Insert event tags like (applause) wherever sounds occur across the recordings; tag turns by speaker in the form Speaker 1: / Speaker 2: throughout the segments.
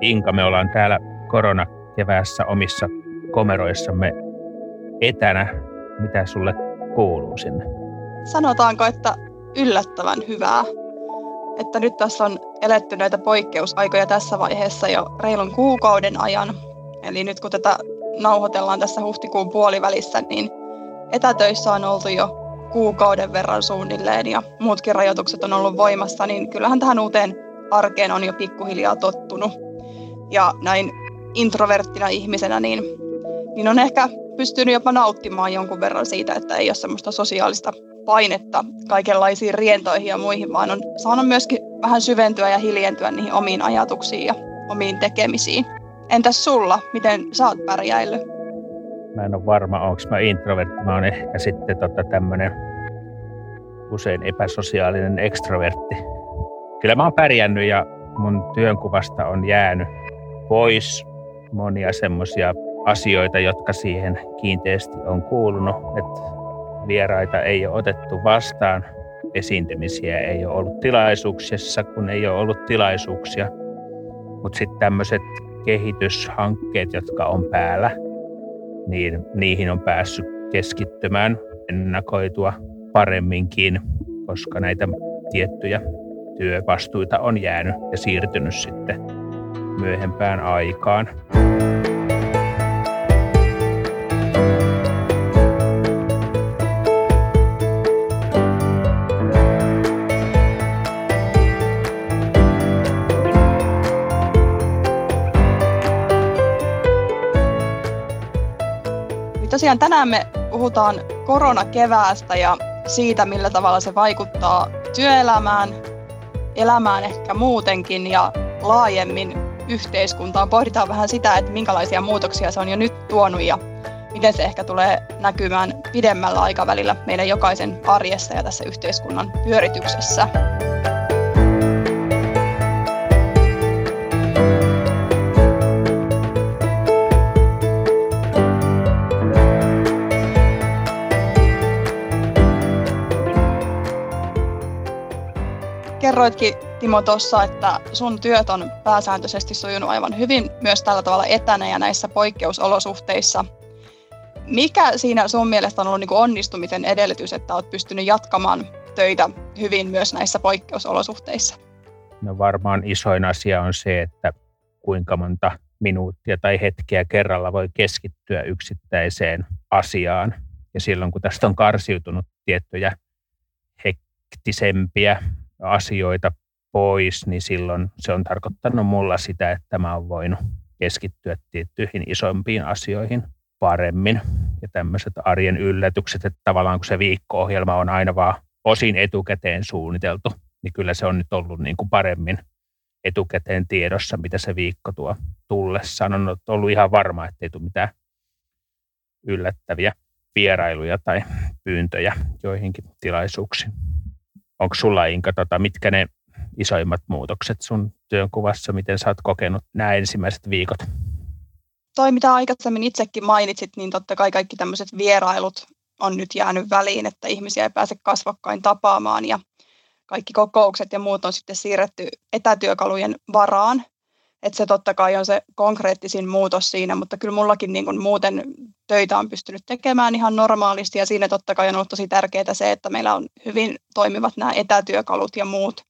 Speaker 1: Inka, me ollaan täällä koronakeväässä omissa komeroissamme etänä. Mitä sulle kuuluu sinne?
Speaker 2: Sanotaanko, että yllättävän hyvää. Että nyt tässä on eletty näitä poikkeusaikoja tässä vaiheessa jo reilun kuukauden ajan. Eli nyt kun tätä nauhoitellaan tässä huhtikuun puolivälissä, niin etätöissä on oltu jo kuukauden verran suunnilleen ja muutkin rajoitukset on ollut voimassa, niin kyllähän tähän uuteen arkeen on jo pikkuhiljaa tottunut. Ja näin introverttina ihmisenä, niin, niin on ehkä pystynyt jopa nauttimaan jonkun verran siitä, että ei ole semmoista sosiaalista painetta kaikenlaisiin rientoihin ja muihin, vaan on saanut myöskin vähän syventyä ja hiljentyä niihin omiin ajatuksiin ja omiin tekemisiin. Entäs sulla? Miten sä oot pärjäillyt?
Speaker 1: Mä en ole varma, onko mä introvertti. Mä oon ehkä sitten tota tämmönen usein epäsosiaalinen ekstrovertti. Kyllä mä oon pärjännyt ja mun työnkuvasta on jäänyt pois monia semmoisia asioita, jotka siihen kiinteästi on kuulunut, että vieraita ei ole otettu vastaan, esiintymisiä ei ole ollut tilaisuuksissa, kun ei ole ollut tilaisuuksia. Mutta sitten tämmöiset kehityshankkeet, jotka on päällä, niin niihin on päässyt keskittymään ennakoitua paremminkin, koska näitä tiettyjä työvastuita on jäänyt ja siirtynyt sitten myöhempään aikaan.
Speaker 2: Tosiaan tänään me puhutaan koronakeväästä ja siitä, millä tavalla se vaikuttaa työelämään, elämään ehkä muutenkin ja laajemmin yhteiskuntaan. Pohditaan vähän sitä, että minkälaisia muutoksia se on jo nyt tuonut ja miten se ehkä tulee näkymään pidemmällä aikavälillä meidän jokaisen arjessa ja tässä yhteiskunnan pyörityksessä. Kerroitkin Timo tuossa, että sun työt on pääsääntöisesti sujunut aivan hyvin myös tällä tavalla etänä ja näissä poikkeusolosuhteissa. Mikä siinä sun mielestä on ollut niin onnistumisen edellytys, että olet pystynyt jatkamaan töitä hyvin myös näissä poikkeusolosuhteissa?
Speaker 1: No varmaan isoin asia on se, että kuinka monta minuuttia tai hetkeä kerralla voi keskittyä yksittäiseen asiaan. Ja silloin kun tästä on karsiutunut tiettyjä hektisempiä asioita pois, niin silloin se on tarkoittanut mulla sitä, että mä oon voinut keskittyä tiettyihin isompiin asioihin paremmin. Ja tämmöiset arjen yllätykset, että tavallaan kun se viikko-ohjelma on aina vaan osin etukäteen suunniteltu, niin kyllä se on nyt ollut niin kuin paremmin etukäteen tiedossa, mitä se viikko tuo tullessaan. On ollut ihan varma, ettei tule mitään yllättäviä vierailuja tai pyyntöjä joihinkin tilaisuuksiin. Onko sulla Inka, tota, mitkä ne isoimmat muutokset sun työnkuvassa, miten sä oot kokenut nämä ensimmäiset viikot?
Speaker 2: Toi, mitä aikaisemmin itsekin mainitsit, niin totta kai kaikki tämmöiset vierailut on nyt jäänyt väliin, että ihmisiä ei pääse kasvokkain tapaamaan ja kaikki kokoukset ja muut on sitten siirretty etätyökalujen varaan. Että se totta kai on se konkreettisin muutos siinä, mutta kyllä mullakin niin kuin muuten töitä on pystynyt tekemään ihan normaalisti ja siinä totta kai on ollut tosi tärkeää se, että meillä on hyvin toimivat nämä etätyökalut ja muut.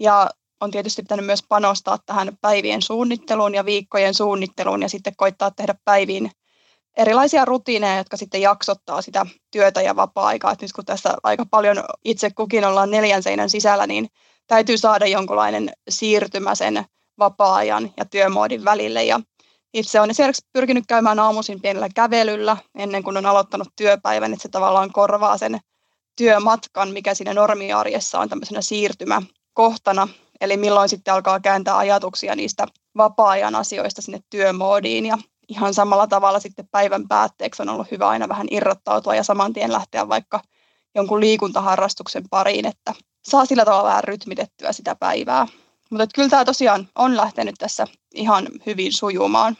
Speaker 2: Ja on tietysti pitänyt myös panostaa tähän päivien suunnitteluun ja viikkojen suunnitteluun ja sitten koittaa tehdä päiviin erilaisia rutiineja, jotka sitten jaksottaa sitä työtä ja vapaa-aikaa. Et nyt kun tässä aika paljon itse kukin ollaan neljän seinän sisällä, niin täytyy saada jonkunlainen siirtymä sen vapaa-ajan ja työmoodin välille. Ja itse olen esimerkiksi pyrkinyt käymään aamuisin pienellä kävelyllä ennen kuin on aloittanut työpäivän, että se tavallaan korvaa sen työmatkan, mikä siinä normiarjessa on tämmöisenä siirtymäkohtana. Eli milloin sitten alkaa kääntää ajatuksia niistä vapaa-ajan asioista sinne työmoodiin ja ihan samalla tavalla sitten päivän päätteeksi on ollut hyvä aina vähän irrottautua ja saman tien lähteä vaikka jonkun liikuntaharrastuksen pariin, että saa sillä tavalla vähän rytmitettyä sitä päivää. Mutta kyllä tämä tosiaan on lähtenyt tässä ihan hyvin sujumaan.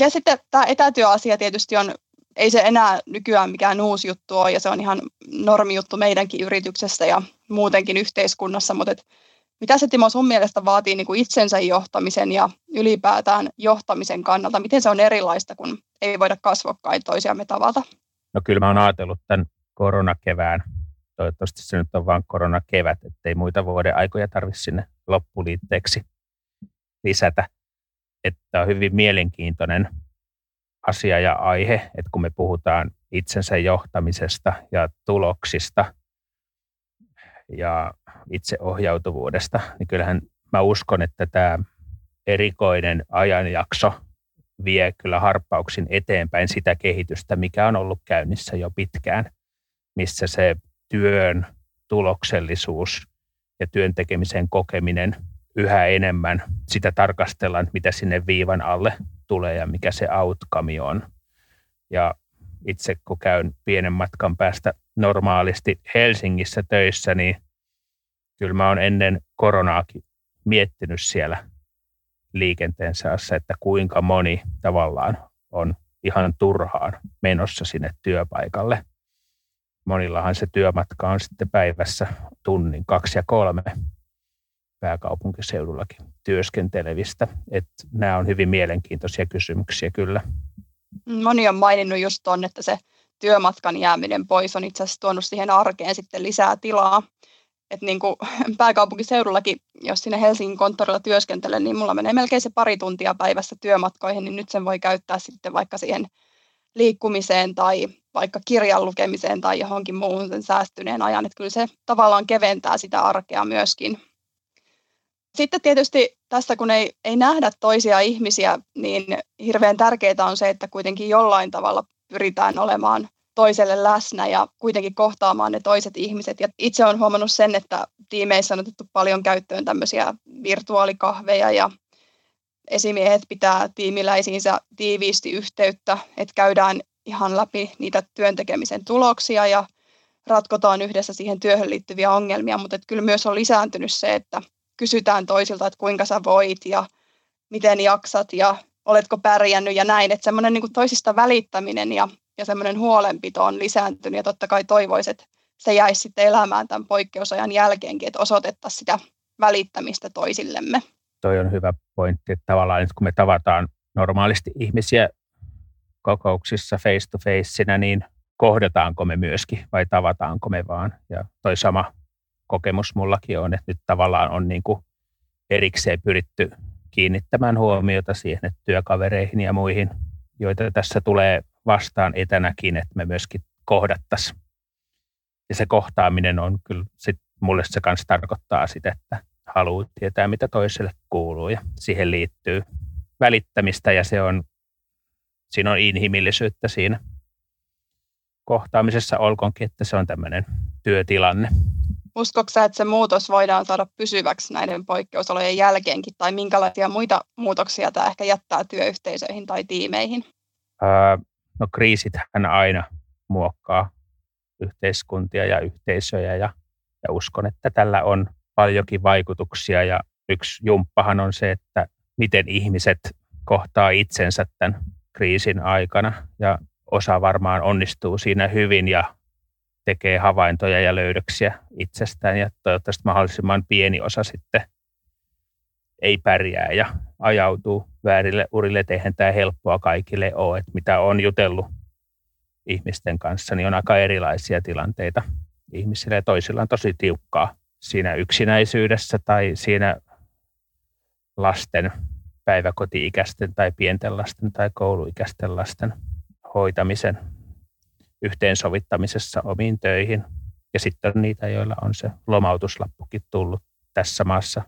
Speaker 2: Ja sitten tämä etätyöasia tietysti on ei se enää nykyään mikään uusi juttu ole ja se on ihan normi juttu meidänkin yrityksessä ja muutenkin yhteiskunnassa, mutta et mitä se Timo sun mielestä vaatii niin kuin itsensä johtamisen ja ylipäätään johtamisen kannalta? Miten se on erilaista, kun ei voida kasvokkain toisiamme tavata?
Speaker 1: No kyllä mä oon ajatellut tämän koronakevään, toivottavasti se nyt on vain koronakevät, ettei muita vuoden aikoja tarvitse sinne loppuliitteeksi lisätä. Että on hyvin mielenkiintoinen asia ja aihe, että kun me puhutaan itsensä johtamisesta ja tuloksista ja itseohjautuvuudesta, niin kyllähän mä uskon, että tämä erikoinen ajanjakso vie kyllä harppauksin eteenpäin sitä kehitystä, mikä on ollut käynnissä jo pitkään, missä se työn tuloksellisuus ja työn tekemisen kokeminen yhä enemmän sitä tarkastellaan, mitä sinne viivan alle tulee ja mikä se outcome on. Ja itse kun käyn pienen matkan päästä normaalisti Helsingissä töissä, niin kyllä mä oon ennen koronaakin miettinyt siellä liikenteen seassa, että kuinka moni tavallaan on ihan turhaan menossa sinne työpaikalle. Monillahan se työmatka on sitten päivässä tunnin, kaksi ja kolme pääkaupunkiseudullakin työskentelevistä. Että nämä on hyvin mielenkiintoisia kysymyksiä kyllä.
Speaker 2: Moni on maininnut just tuon, että se työmatkan jääminen pois on itse asiassa tuonut siihen arkeen sitten lisää tilaa. Että niin kuin pääkaupunkiseudullakin, jos sinne Helsingin konttorilla työskentelen, niin mulla menee melkein se pari tuntia päivässä työmatkoihin, niin nyt sen voi käyttää sitten vaikka siihen liikkumiseen tai vaikka kirjan lukemiseen tai johonkin muuhun sen säästyneen ajan. Että kyllä se tavallaan keventää sitä arkea myöskin. Sitten tietysti tässä, kun ei, ei nähdä toisia ihmisiä, niin hirveän tärkeää on se, että kuitenkin jollain tavalla pyritään olemaan toiselle läsnä ja kuitenkin kohtaamaan ne toiset ihmiset. Ja itse olen huomannut sen, että tiimeissä on otettu paljon käyttöön tämmöisiä virtuaalikahveja ja esimiehet pitää tiimiläisiinsä tiiviisti yhteyttä, että käydään ihan läpi niitä työntekemisen tuloksia ja ratkotaan yhdessä siihen työhön liittyviä ongelmia, mutta että kyllä myös on lisääntynyt se, että kysytään toisilta, että kuinka sä voit ja miten jaksat ja oletko pärjännyt ja näin. Että semmoinen niin toisista välittäminen ja, ja semmoinen huolenpito on lisääntynyt ja totta kai toivoisin, että se jäisi sitten elämään tämän poikkeusajan jälkeenkin, että osoitettaisiin sitä välittämistä toisillemme.
Speaker 1: Toi on hyvä pointti, että tavallaan että kun me tavataan normaalisti ihmisiä kokouksissa face to faceina, niin kohdataanko me myöskin vai tavataanko me vaan. Ja toi sama kokemus mullakin on, että nyt tavallaan on niin kuin erikseen pyritty kiinnittämään huomiota siihen, että työkavereihin ja muihin, joita tässä tulee vastaan etänäkin, että me myöskin kohdattaisiin. Ja se kohtaaminen on kyllä, sit mulle se kanssa tarkoittaa sitä, että haluaa tietää, mitä toiselle kuuluu ja siihen liittyy välittämistä ja se on, siinä on inhimillisyyttä siinä kohtaamisessa, olkoonkin, että se on tämmöinen työtilanne.
Speaker 2: Uskotko että se muutos voidaan saada pysyväksi näiden poikkeusolojen jälkeenkin, tai minkälaisia muita muutoksia tämä ehkä jättää työyhteisöihin tai tiimeihin?
Speaker 1: Öö, no kriisithän aina muokkaa yhteiskuntia ja yhteisöjä, ja, ja uskon, että tällä on paljonkin vaikutuksia, ja yksi jumppahan on se, että miten ihmiset kohtaa itsensä tämän kriisin aikana, ja osa varmaan onnistuu siinä hyvin ja tekee havaintoja ja löydöksiä itsestään. Ja toivottavasti mahdollisimman pieni osa sitten ei pärjää ja ajautuu väärille urille, että eihän tämä helppoa kaikille ole, että mitä on jutellut ihmisten kanssa, niin on aika erilaisia tilanteita ihmisille ja toisilla on tosi tiukkaa siinä yksinäisyydessä tai siinä lasten, päiväkoti-ikäisten tai pienten lasten tai kouluikäisten lasten hoitamisen yhteensovittamisessa omiin töihin. Ja sitten on niitä, joilla on se lomautuslappukin tullut tässä maassa.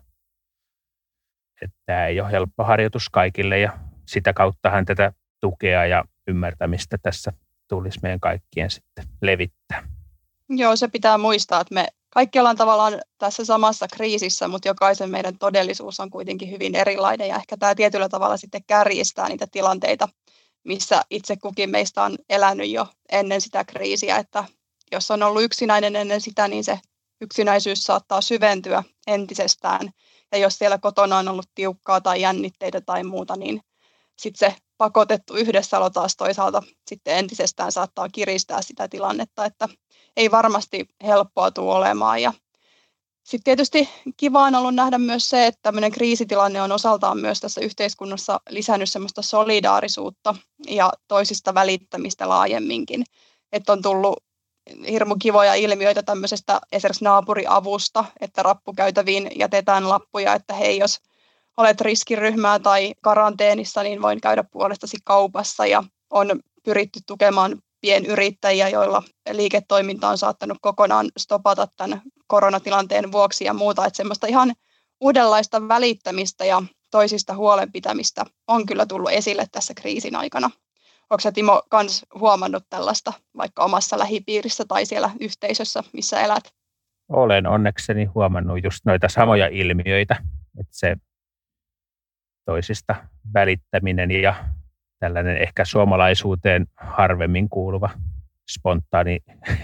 Speaker 1: Että tämä ei ole helppo harjoitus kaikille ja sitä kauttahan tätä tukea ja ymmärtämistä tässä tulisi meidän kaikkien sitten levittää.
Speaker 2: Joo, se pitää muistaa, että me kaikki ollaan tavallaan tässä samassa kriisissä, mutta jokaisen meidän todellisuus on kuitenkin hyvin erilainen ja ehkä tämä tietyllä tavalla sitten kärjistää niitä tilanteita, missä itse kukin meistä on elänyt jo ennen sitä kriisiä, että jos on ollut yksinäinen ennen sitä, niin se yksinäisyys saattaa syventyä entisestään. Ja jos siellä kotona on ollut tiukkaa tai jännitteitä tai muuta, niin sitten se pakotettu yhdessäolo taas toisaalta sitten entisestään saattaa kiristää sitä tilannetta, että ei varmasti helppoa tule olemaan. Ja sitten tietysti kiva on ollut nähdä myös se, että tämmöinen kriisitilanne on osaltaan myös tässä yhteiskunnassa lisännyt semmoista solidaarisuutta ja toisista välittämistä laajemminkin. Että on tullut hirmu kivoja ilmiöitä tämmöisestä esimerkiksi naapuriavusta, että rappukäytäviin jätetään lappuja, että hei, jos olet riskiryhmää tai karanteenissa, niin voin käydä puolestasi kaupassa ja on pyritty tukemaan pienyrittäjiä, joilla liiketoiminta on saattanut kokonaan stopata tämän koronatilanteen vuoksi ja muuta. Että semmoista ihan uudenlaista välittämistä ja toisista huolenpitämistä on kyllä tullut esille tässä kriisin aikana. Onko sä Timo kans huomannut tällaista vaikka omassa lähipiirissä tai siellä yhteisössä, missä elät?
Speaker 1: Olen onnekseni huomannut just noita samoja ilmiöitä, että se toisista välittäminen ja tällainen ehkä suomalaisuuteen harvemmin kuuluva spontaani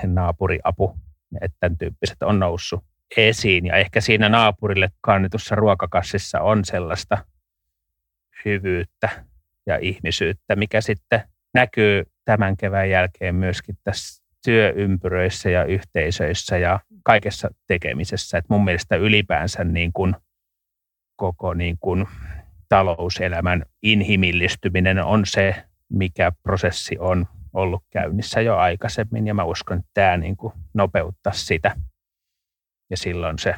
Speaker 1: naapuriapu, että tämän tyyppiset on noussut esiin. Ja ehkä siinä naapurille kannetussa ruokakassissa on sellaista hyvyyttä ja ihmisyyttä, mikä sitten näkyy tämän kevään jälkeen myöskin tässä työympyröissä ja yhteisöissä ja kaikessa tekemisessä. Et mun mielestä ylipäänsä niin kuin koko niin kuin talouselämän inhimillistyminen on se, mikä prosessi on ollut käynnissä jo aikaisemmin ja mä uskon, että tämä niin kuin nopeuttaa sitä. Ja silloin se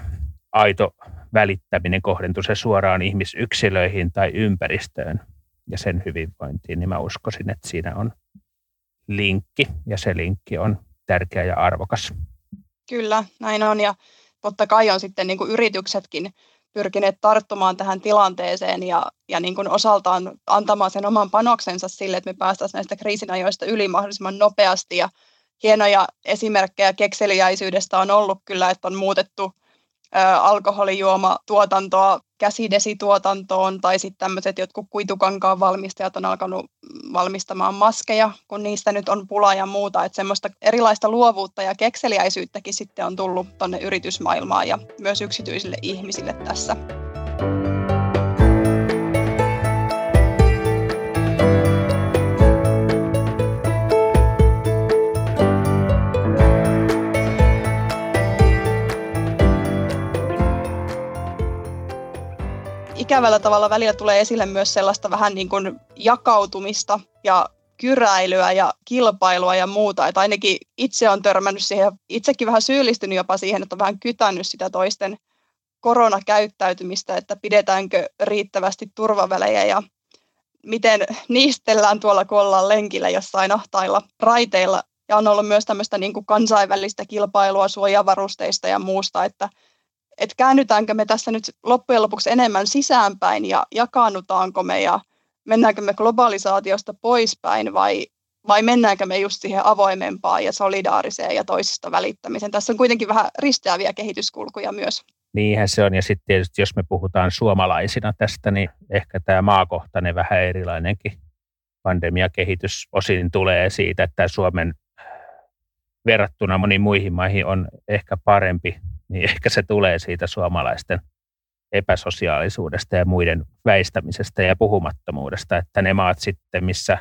Speaker 1: aito välittäminen kohdentuu se suoraan ihmisyksilöihin tai ympäristöön ja sen hyvinvointiin, niin mä uskoisin, että siinä on linkki ja se linkki on tärkeä ja arvokas.
Speaker 2: Kyllä, näin on ja totta kai on sitten niin kuin yrityksetkin pyrkineet tarttumaan tähän tilanteeseen ja, ja niin kuin osaltaan antamaan sen oman panoksensa sille, että me päästäisiin näistä kriisin ajoista yli mahdollisimman nopeasti. Ja hienoja esimerkkejä kekseliäisyydestä on ollut kyllä, että on muutettu alkoholijuomatuotantoa käsidesituotantoon tai sitten tämmöiset jotkut kuitukankaan valmistajat on alkanut valmistamaan maskeja, kun niistä nyt on pula ja muuta. Että semmoista erilaista luovuutta ja kekseliäisyyttäkin sitten on tullut tuonne yritysmaailmaan ja myös yksityisille ihmisille tässä. Ikävällä tavalla välillä tulee esille myös sellaista vähän niin kuin jakautumista ja kyräilyä ja kilpailua ja muuta. Että ainakin itse on törmännyt siihen, itsekin vähän syyllistynyt jopa siihen, että on vähän kytännyt sitä toisten koronakäyttäytymistä, että pidetäänkö riittävästi turvavälejä ja miten niistellään tuolla, kun ollaan lenkillä jossain ahtailla raiteilla. Ja on ollut myös tämmöistä niin kuin kansainvälistä kilpailua suojavarusteista ja muusta, että että käännytäänkö me tässä nyt loppujen lopuksi enemmän sisäänpäin ja jakaannutaanko me ja mennäänkö me globalisaatiosta poispäin vai, vai mennäänkö me just siihen avoimempaan ja solidaariseen ja toisista välittämiseen. Tässä on kuitenkin vähän risteäviä kehityskulkuja myös.
Speaker 1: Niinhän se on ja sitten tietysti jos me puhutaan suomalaisina tästä, niin ehkä tämä maakohtainen vähän erilainenkin pandemiakehitys osin tulee siitä, että Suomen verrattuna moniin muihin maihin on ehkä parempi niin ehkä se tulee siitä suomalaisten epäsosiaalisuudesta ja muiden väistämisestä ja puhumattomuudesta, että ne maat sitten, missä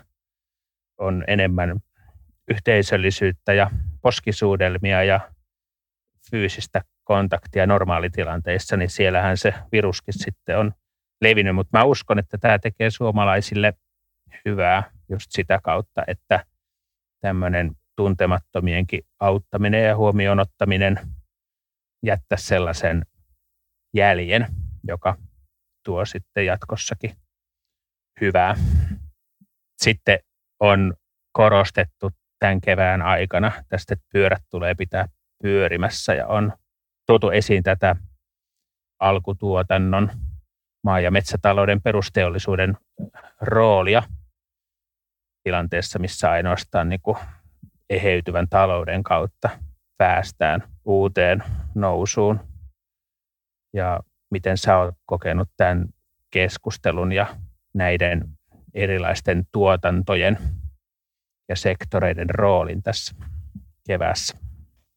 Speaker 1: on enemmän yhteisöllisyyttä ja poskisuudelmia ja fyysistä kontaktia normaalitilanteissa, niin siellähän se viruskin sitten on levinnyt. Mutta mä uskon, että tämä tekee suomalaisille hyvää just sitä kautta, että tämmöinen tuntemattomienkin auttaminen ja huomioon ottaminen – jättää sellaisen jäljen, joka tuo sitten jatkossakin hyvää. Sitten on korostettu tämän kevään aikana tästä, että pyörät tulee pitää pyörimässä ja on tuotu esiin tätä alkutuotannon, maa- ja metsätalouden perusteollisuuden roolia tilanteessa, missä ainoastaan niin kuin eheytyvän talouden kautta päästään uuteen nousuun. Ja miten sä oot kokenut tämän keskustelun ja näiden erilaisten tuotantojen ja sektoreiden roolin tässä keväässä?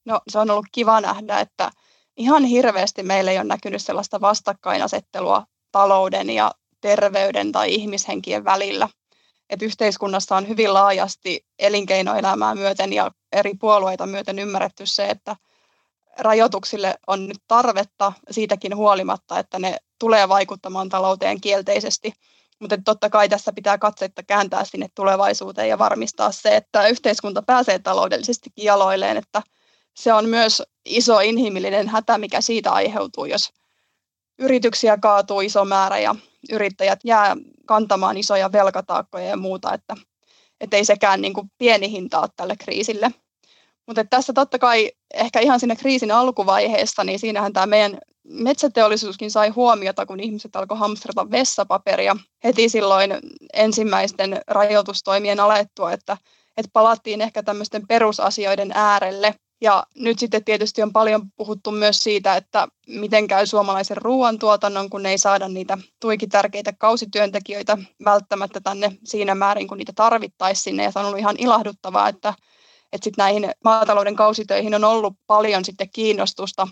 Speaker 2: No se on ollut kiva nähdä, että ihan hirveästi meillä ei ole näkynyt sellaista vastakkainasettelua talouden ja terveyden tai ihmishenkien välillä. Et yhteiskunnassa on hyvin laajasti elinkeinoelämää myöten ja eri puolueita myöten ymmärretty se, että rajoituksille on nyt tarvetta siitäkin huolimatta, että ne tulee vaikuttamaan talouteen kielteisesti. Mutta totta kai tässä pitää katsetta kääntää sinne tulevaisuuteen ja varmistaa se, että yhteiskunta pääsee taloudellisestikin jaloilleen, että se on myös iso inhimillinen hätä, mikä siitä aiheutuu, jos yrityksiä kaatuu iso määrä ja yrittäjät jää kantamaan isoja velkataakkoja ja muuta, että ei sekään niin kuin pieni hinta ole tälle kriisille. Mutta tässä totta kai ehkä ihan siinä kriisin alkuvaiheessa, niin siinähän tämä meidän metsäteollisuuskin sai huomiota, kun ihmiset alkoi hamstrata vessapaperia heti silloin ensimmäisten rajoitustoimien alettua, että, että palattiin ehkä tämmöisten perusasioiden äärelle. Ja nyt sitten tietysti on paljon puhuttu myös siitä, että miten käy suomalaisen ruoantuotannon, kun ei saada niitä tuikin tärkeitä kausityöntekijöitä välttämättä tänne siinä määrin, kun niitä tarvittaisiin sinne. Ja se on ollut ihan ilahduttavaa, että, että sitten näihin maatalouden kausitöihin on ollut paljon sitten kiinnostusta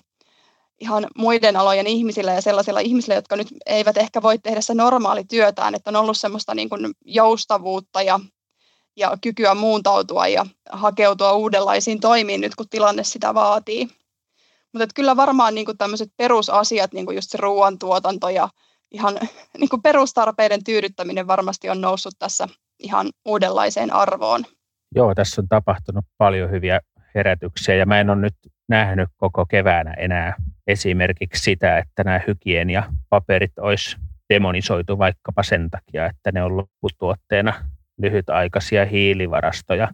Speaker 2: ihan muiden alojen ihmisillä ja sellaisilla ihmisillä, jotka nyt eivät ehkä voi tehdä se normaali työtään, että on ollut semmoista niin kuin joustavuutta ja, ja kykyä muuntautua ja hakeutua uudenlaisiin toimiin nyt, kun tilanne sitä vaatii. Mutta kyllä varmaan niin kuin tämmöiset perusasiat, niin kuin just se ruoantuotanto ja ihan (laughs) niin kuin perustarpeiden tyydyttäminen varmasti on noussut tässä ihan uudenlaiseen arvoon.
Speaker 1: Joo, tässä on tapahtunut paljon hyviä herätyksiä ja mä en ole nyt nähnyt koko keväänä enää esimerkiksi sitä, että nämä hygieniapaperit olisi demonisoitu vaikkapa sen takia, että ne on lopputuotteena lyhytaikaisia hiilivarastoja,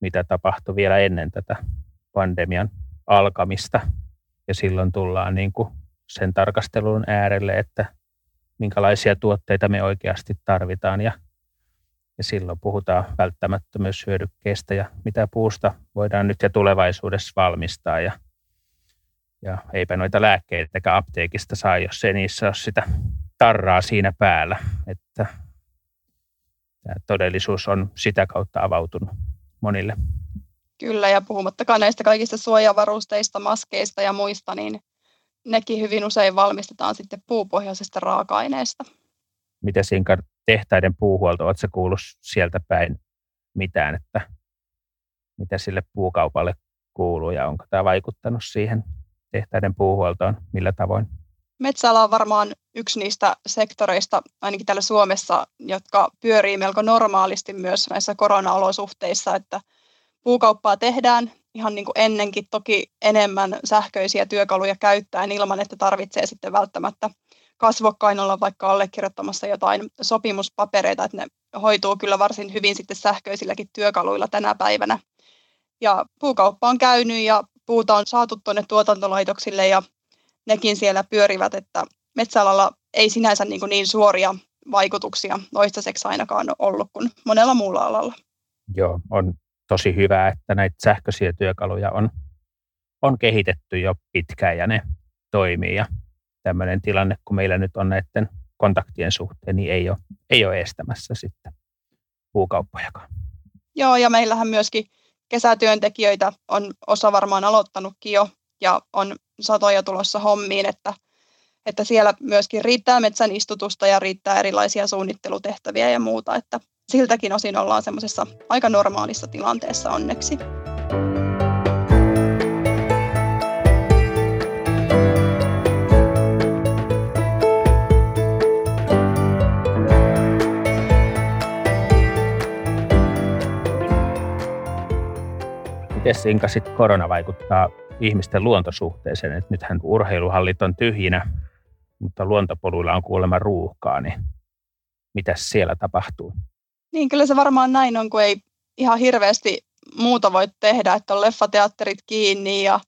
Speaker 1: mitä tapahtui vielä ennen tätä pandemian alkamista. Ja silloin tullaan niin kuin sen tarkastelun äärelle, että minkälaisia tuotteita me oikeasti tarvitaan ja, ja silloin puhutaan välttämättömyyshyödykkeistä ja mitä puusta voidaan nyt ja tulevaisuudessa valmistaa ja ja eipä noita lääkkeitä apteekista saa, jos ei niissä ole sitä tarraa siinä päällä. Että tämä todellisuus on sitä kautta avautunut monille.
Speaker 2: Kyllä, ja puhumattakaan näistä kaikista suojavarusteista, maskeista ja muista, niin nekin hyvin usein valmistetaan sitten puupohjaisesta raaka-aineesta.
Speaker 1: Miten siinä tehtaiden puuhuolto, oletko kuullut sieltä päin mitään, että mitä sille puukaupalle kuuluu ja onko tämä vaikuttanut siihen tehtäiden puuhuoltoon, millä tavoin?
Speaker 2: Metsäala on varmaan yksi niistä sektoreista, ainakin täällä Suomessa, jotka pyörii melko normaalisti myös näissä koronaolosuhteissa, että puukauppaa tehdään ihan niin kuin ennenkin toki enemmän sähköisiä työkaluja käyttäen ilman, että tarvitsee sitten välttämättä kasvokkain olla vaikka allekirjoittamassa jotain sopimuspapereita, että ne hoituu kyllä varsin hyvin sitten sähköisilläkin työkaluilla tänä päivänä. Ja puukauppa on käynyt ja puuta on saatu tuonne tuotantolaitoksille ja nekin siellä pyörivät, että metsäalalla ei sinänsä niin, niin suoria vaikutuksia toistaiseksi ainakaan ollut kuin monella muulla alalla.
Speaker 1: Joo, on tosi hyvä, että näitä sähköisiä työkaluja on, on kehitetty jo pitkään ja ne toimii. Ja tämmöinen tilanne, kun meillä nyt on näiden kontaktien suhteen, niin ei ole, ei ole estämässä sitten puukauppojakaan.
Speaker 2: Joo, ja meillähän myöskin kesätyöntekijöitä on osa varmaan aloittanutkin jo ja on satoja tulossa hommiin, että, että siellä myöskin riittää metsän istutusta ja riittää erilaisia suunnittelutehtäviä ja muuta, että siltäkin osin ollaan semmoisessa aika normaalissa tilanteessa onneksi.
Speaker 1: Miten Inka sit korona vaikuttaa ihmisten luontosuhteeseen? Et nythän urheiluhallit on tyhjinä, mutta luontopoluilla on kuulemma ruuhkaa, niin mitä siellä tapahtuu?
Speaker 2: Niin, kyllä se varmaan näin on, kun ei ihan hirveästi muuta voi tehdä, että on leffateatterit kiinni ja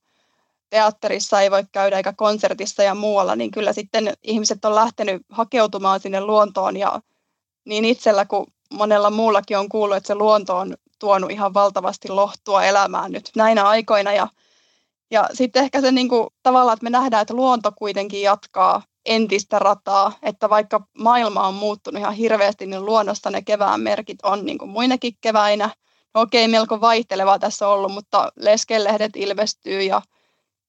Speaker 2: teatterissa ei voi käydä eikä konsertissa ja muualla, niin kyllä sitten ihmiset on lähtenyt hakeutumaan sinne luontoon ja niin itsellä kuin monella muullakin on kuullut, että se luonto on tuonut ihan valtavasti lohtua elämään nyt näinä aikoina. Ja, ja sitten ehkä se niin kuin, tavallaan, että me nähdään, että luonto kuitenkin jatkaa entistä rataa, että vaikka maailma on muuttunut ihan hirveästi, niin luonnosta ne kevään merkit on niin kuin muinakin keväinä. No okei, melko vaihtelevaa tässä on ollut, mutta leskelehdet ilmestyy ja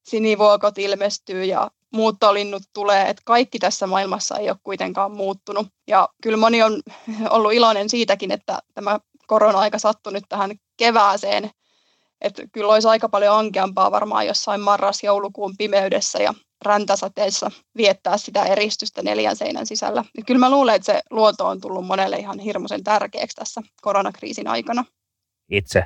Speaker 2: sinivuokot ilmestyy ja muuttolinnut tulee, että kaikki tässä maailmassa ei ole kuitenkaan muuttunut. Ja kyllä moni on (laughs) ollut iloinen siitäkin, että tämä korona-aika sattui nyt tähän kevääseen, että kyllä olisi aika paljon ankeampaa varmaan jossain marras-joulukuun pimeydessä ja räntäsateessa viettää sitä eristystä neljän seinän sisällä. Ja kyllä mä luulen, että se luonto on tullut monelle ihan hirmuisen tärkeäksi tässä koronakriisin aikana.
Speaker 1: Itse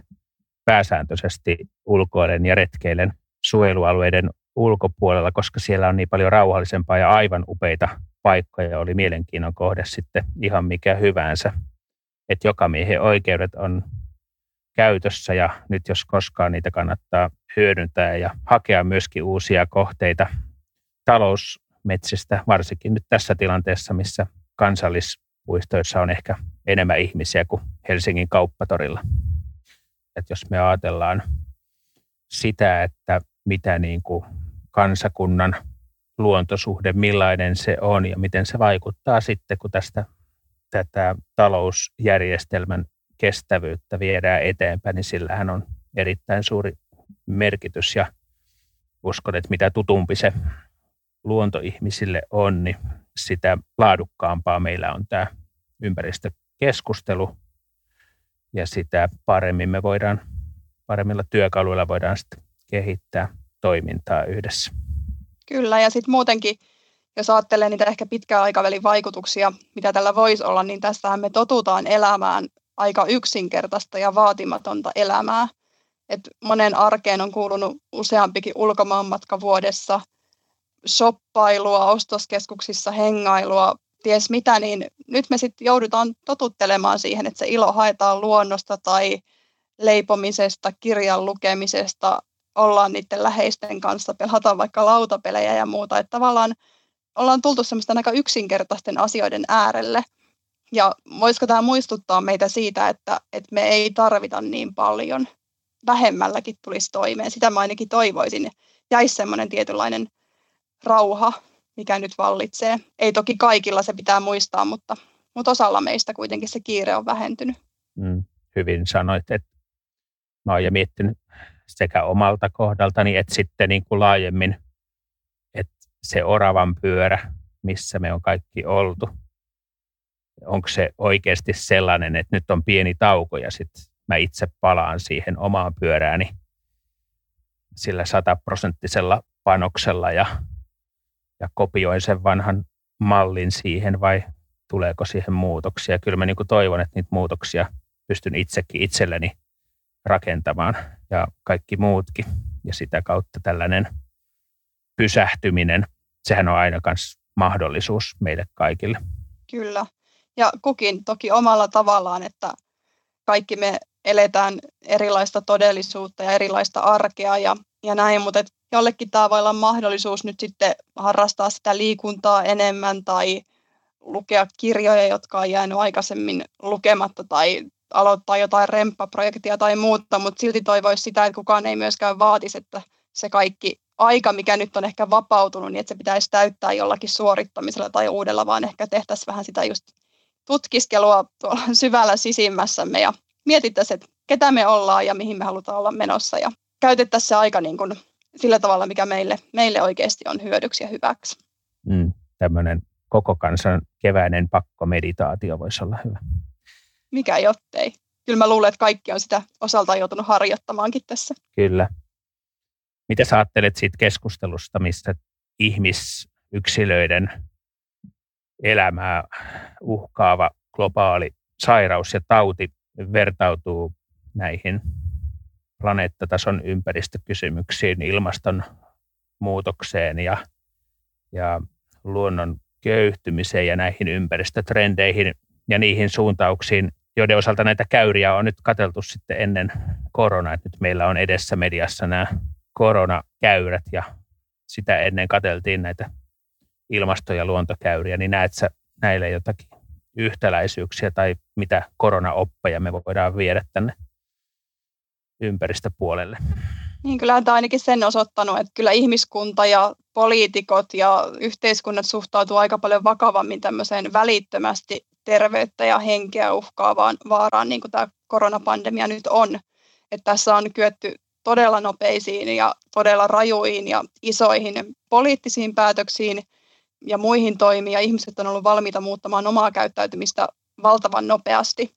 Speaker 1: pääsääntöisesti ulkoilen ja retkeilen suojelualueiden ulkopuolella, koska siellä on niin paljon rauhallisempaa ja aivan upeita paikkoja. Oli mielenkiinnon kohde sitten ihan mikä hyvänsä. Että joka miehen oikeudet on käytössä ja nyt jos koskaan niitä kannattaa hyödyntää ja hakea myöskin uusia kohteita talousmetsistä, varsinkin nyt tässä tilanteessa, missä kansallispuistoissa on ehkä enemmän ihmisiä kuin Helsingin kauppatorilla. Et jos me ajatellaan sitä, että mitä niin kuin kansakunnan luontosuhde, millainen se on ja miten se vaikuttaa sitten, kun tästä tätä talousjärjestelmän kestävyyttä viedään eteenpäin, niin sillähän on erittäin suuri merkitys ja uskon, että mitä tutumpi se luonto ihmisille on, niin sitä laadukkaampaa meillä on tämä ympäristökeskustelu ja sitä paremmin me voidaan, paremmilla työkaluilla voidaan sitten kehittää toimintaa yhdessä.
Speaker 2: Kyllä, ja sitten muutenkin, jos ajattelee niitä ehkä pitkän aikavälin vaikutuksia, mitä tällä voisi olla, niin tästähän me totutaan elämään aika yksinkertaista ja vaatimatonta elämää. Et monen arkeen on kuulunut useampikin ulkomaanmatka vuodessa, shoppailua, ostoskeskuksissa hengailua, ties mitä, niin nyt me sitten joudutaan totuttelemaan siihen, että se ilo haetaan luonnosta tai leipomisesta, kirjan lukemisesta, ollaan niiden läheisten kanssa, pelataan vaikka lautapelejä ja muuta. Että tavallaan ollaan tultu semmoisten aika yksinkertaisten asioiden äärelle. Ja voisiko tämä muistuttaa meitä siitä, että, että me ei tarvita niin paljon. Vähemmälläkin tulisi toimeen. Sitä mä ainakin toivoisin. Jäisi semmoinen tietynlainen rauha, mikä nyt vallitsee. Ei toki kaikilla se pitää muistaa, mutta, mutta osalla meistä kuitenkin se kiire on vähentynyt.
Speaker 1: Mm, hyvin sanoit, että mä oon jo miettinyt sekä omalta kohdaltani että sitten niin kuin laajemmin, että se oravan pyörä, missä me on kaikki oltu, onko se oikeasti sellainen, että nyt on pieni tauko ja sitten mä itse palaan siihen omaan pyörääni sillä sataprosenttisella panoksella ja, ja kopioin sen vanhan mallin siihen vai tuleeko siihen muutoksia. Kyllä mä niin toivon, että niitä muutoksia pystyn itsekin itselleni rakentamaan ja kaikki muutkin. Ja sitä kautta tällainen pysähtyminen, sehän on aina myös mahdollisuus meille kaikille.
Speaker 2: Kyllä. Ja kukin toki omalla tavallaan, että kaikki me eletään erilaista todellisuutta ja erilaista arkea ja, ja näin, mutta et jollekin tämä voi olla mahdollisuus nyt sitten harrastaa sitä liikuntaa enemmän tai lukea kirjoja, jotka on jäänyt aikaisemmin lukematta tai aloittaa jotain remppaprojektia tai muuta, mutta silti toivoisi sitä, että kukaan ei myöskään vaatisi, että se kaikki aika, mikä nyt on ehkä vapautunut, niin että se pitäisi täyttää jollakin suorittamisella tai uudella, vaan ehkä tehtäisiin vähän sitä just tutkiskelua tuolla syvällä sisimmässämme ja mietittäisiin, että ketä me ollaan ja mihin me halutaan olla menossa ja käytettäisiin se aika niin kuin sillä tavalla, mikä meille, meille oikeasti on hyödyksi ja hyväksi.
Speaker 1: Mm, tämmöinen koko kansan keväinen pakkomeditaatio voisi olla hyvä
Speaker 2: mikä jottei. Kyllä mä luulen, että kaikki on sitä osaltaan joutunut harjoittamaankin tässä.
Speaker 1: Kyllä. Mitä sä ajattelet siitä keskustelusta, missä ihmisyksilöiden elämää uhkaava globaali sairaus ja tauti vertautuu näihin planeettatason ympäristökysymyksiin, ilmastonmuutokseen ja, ja luonnon köyhtymiseen ja näihin ympäristötrendeihin ja niihin suuntauksiin, joiden osalta näitä käyriä on nyt katseltu sitten ennen koronaa. Nyt meillä on edessä mediassa nämä koronakäyrät ja sitä ennen kateltiin näitä ilmasto- ja luontokäyriä, niin näet sä näille jotakin yhtäläisyyksiä tai mitä koronaoppeja me voidaan viedä tänne ympäristöpuolelle?
Speaker 2: Niin kyllähän tämä ainakin sen osoittanut, että kyllä ihmiskunta ja poliitikot ja yhteiskunnat suhtautuu aika paljon vakavammin tämmöiseen välittömästi terveyttä ja henkeä uhkaavaan vaaraan, niin kuin tämä koronapandemia nyt on. Että tässä on kyetty todella nopeisiin ja todella rajuihin ja isoihin poliittisiin päätöksiin ja muihin toimiin, ja ihmiset on ollut valmiita muuttamaan omaa käyttäytymistä valtavan nopeasti.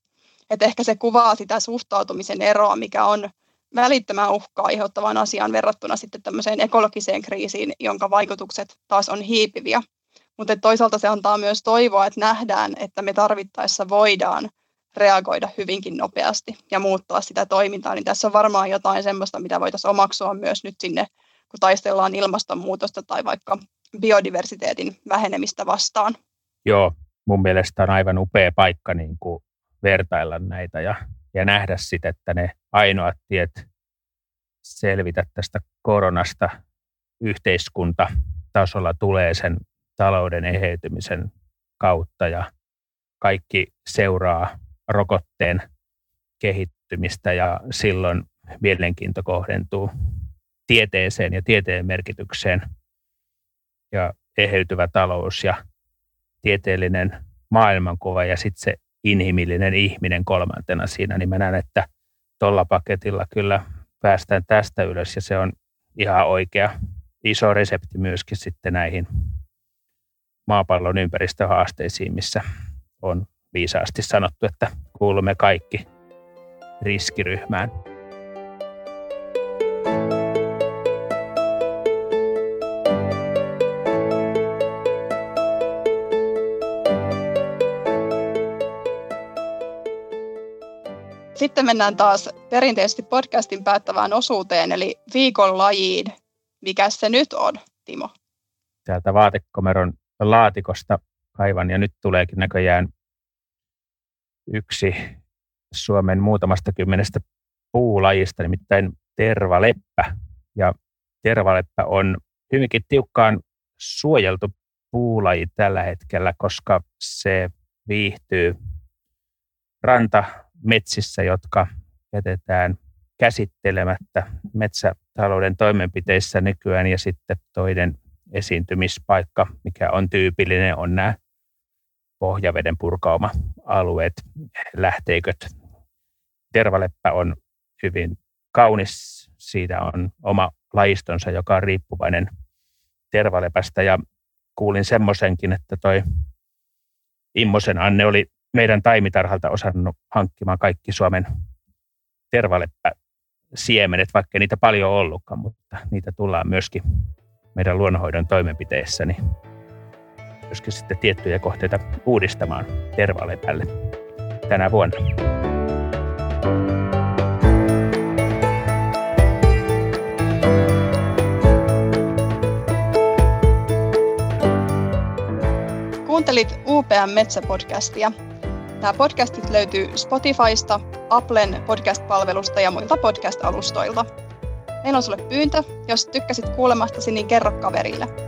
Speaker 2: Et ehkä se kuvaa sitä suhtautumisen eroa, mikä on välittömän uhkaa aiheuttavaan asiaan verrattuna sitten tämmöiseen ekologiseen kriisiin, jonka vaikutukset taas on hiipiviä. Mutta toisaalta se antaa myös toivoa, että nähdään, että me tarvittaessa voidaan reagoida hyvinkin nopeasti ja muuttaa sitä toimintaa, niin tässä on varmaan jotain semmoista, mitä voitaisiin omaksua myös nyt sinne, kun taistellaan ilmastonmuutosta tai vaikka biodiversiteetin vähenemistä vastaan.
Speaker 1: Joo, mun mielestä on aivan upea paikka niin kuin vertailla näitä ja, ja nähdä sitten, että ne ainoat tiet selvitä tästä koronasta yhteiskuntatasolla tulee sen talouden eheytymisen kautta ja kaikki seuraa rokotteen kehittymistä ja silloin mielenkiinto kohdentuu tieteeseen ja tieteen merkitykseen ja eheytyvä talous ja tieteellinen maailmankuva ja sitten se inhimillinen ihminen kolmantena siinä, niin mä näen, että tuolla paketilla kyllä päästään tästä ylös ja se on ihan oikea iso resepti myöskin sitten näihin maapallon ympäristöhaasteisiin, missä on viisaasti sanottu, että kuulumme kaikki riskiryhmään.
Speaker 2: Sitten mennään taas perinteisesti podcastin päättävään osuuteen, eli viikon lajiin. Mikä se nyt on, Timo?
Speaker 1: Täältä vaatekomeron laatikosta kaivan, ja nyt tuleekin näköjään yksi Suomen muutamasta kymmenestä puulajista, nimittäin tervaleppä. Ja tervaleppä on hyvinkin tiukkaan suojeltu puulaji tällä hetkellä, koska se viihtyy rantametsissä, jotka jätetään käsittelemättä metsätalouden toimenpiteissä nykyään ja sitten toinen esiintymispaikka, mikä on tyypillinen, on nämä pohjaveden purkauma-alueet, lähteiköt. Tervaleppä on hyvin kaunis. Siitä on oma lajistonsa, joka on riippuvainen tervalepästä. Ja kuulin semmoisenkin, että toi Immosen Anne oli meidän taimitarhalta osannut hankkimaan kaikki Suomen tervaleppä siemenet, vaikka niitä paljon ollutkaan, mutta niitä tullaan myöskin meidän luonnonhoidon toimenpiteissä, niin myöskin sitten tiettyjä kohteita uudistamaan tervalepälle tänä vuonna.
Speaker 2: Kuuntelit UPM Metsäpodcastia. Nämä podcastit löytyy Spotifysta, Applen podcast-palvelusta ja muilta podcast-alustoilta. Meillä on sulle pyyntö. Jos tykkäsit kuulemastasi, niin kerro kaverille.